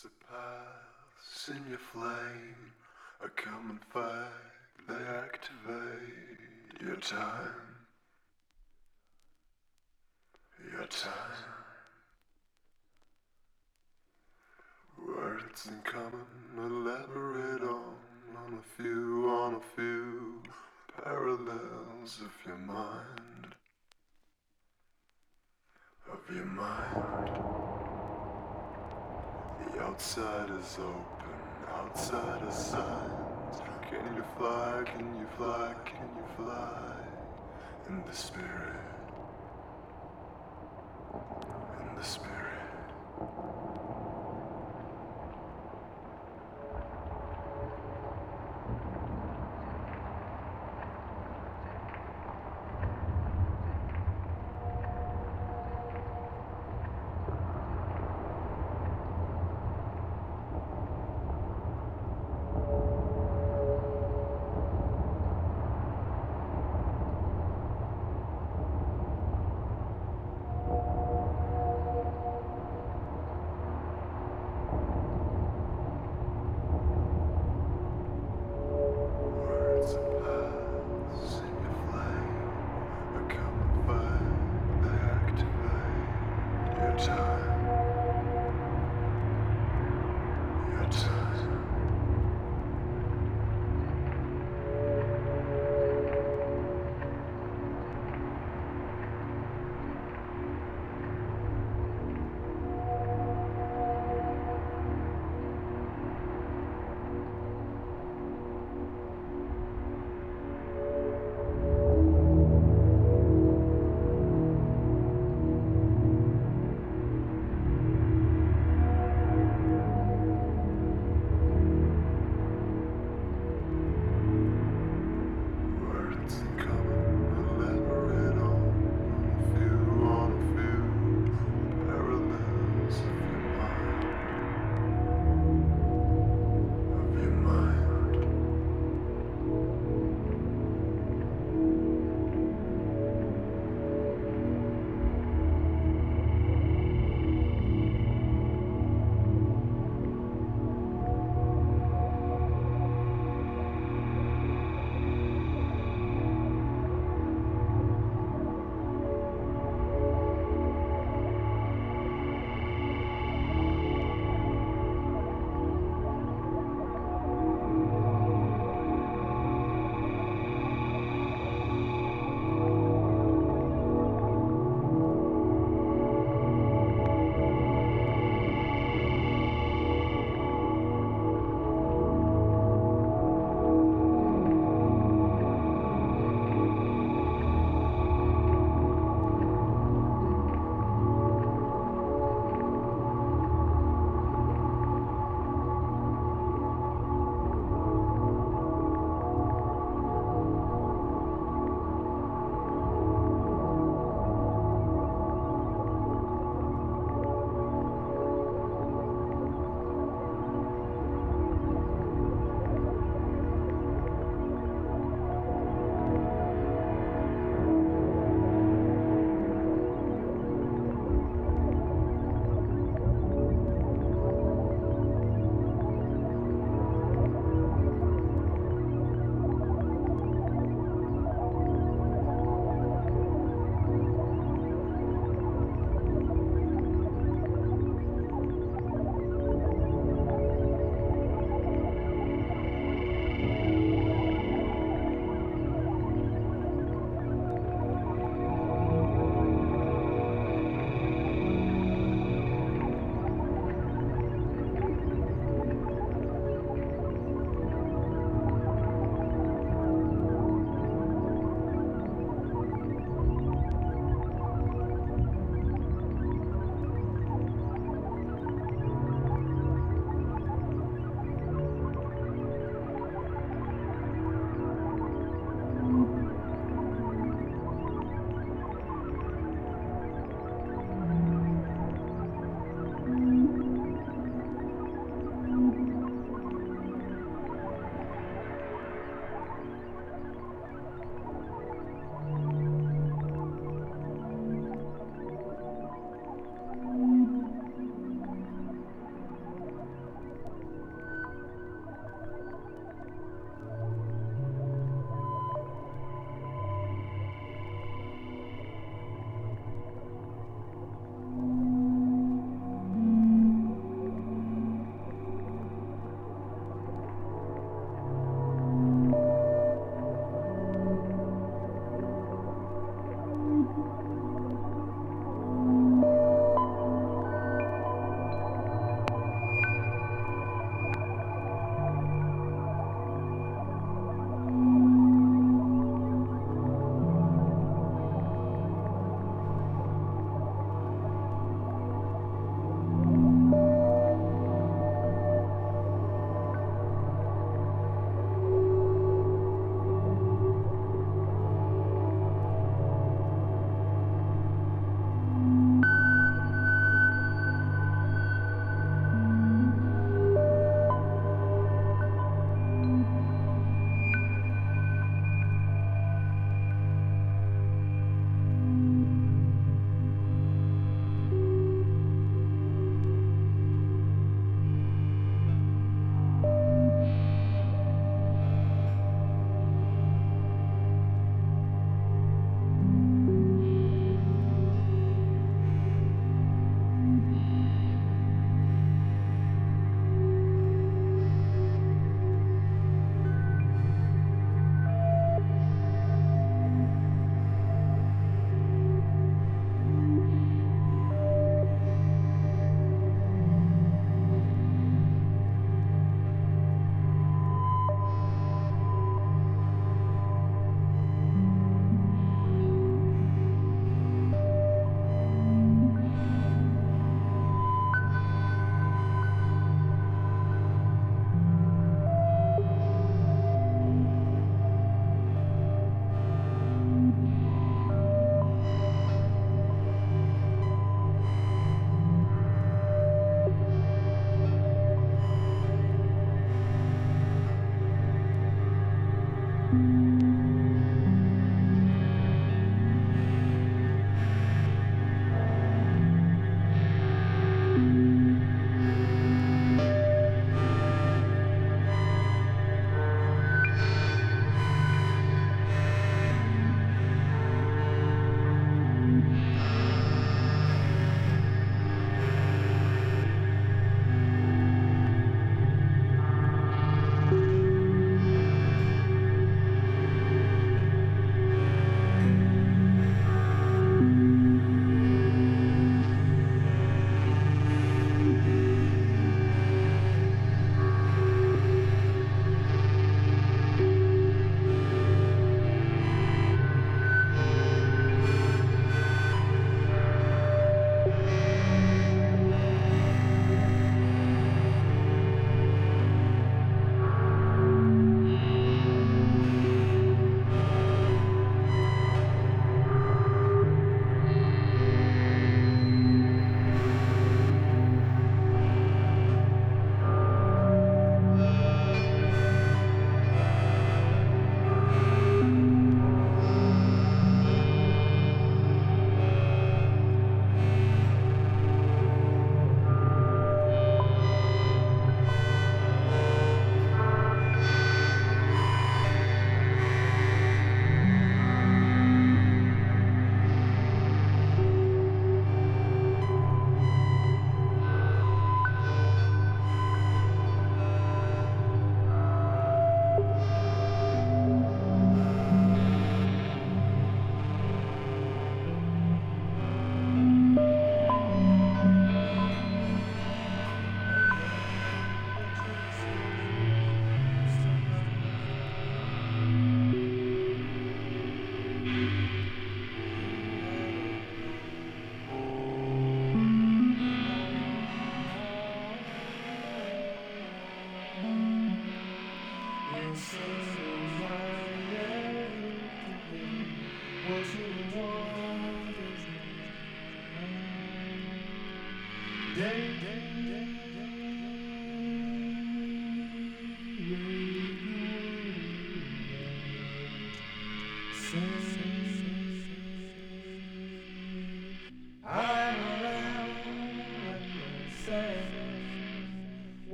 It's a pulse in your flame, a common fact. They activate your time. Your time. Words in common, elaborate on, on a few, on a few parallels of your mind. Of your mind. The outside is open, outside is signs. Can you fly, can you fly, can you fly? In the spirit. In the spirit.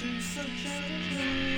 to such a dream.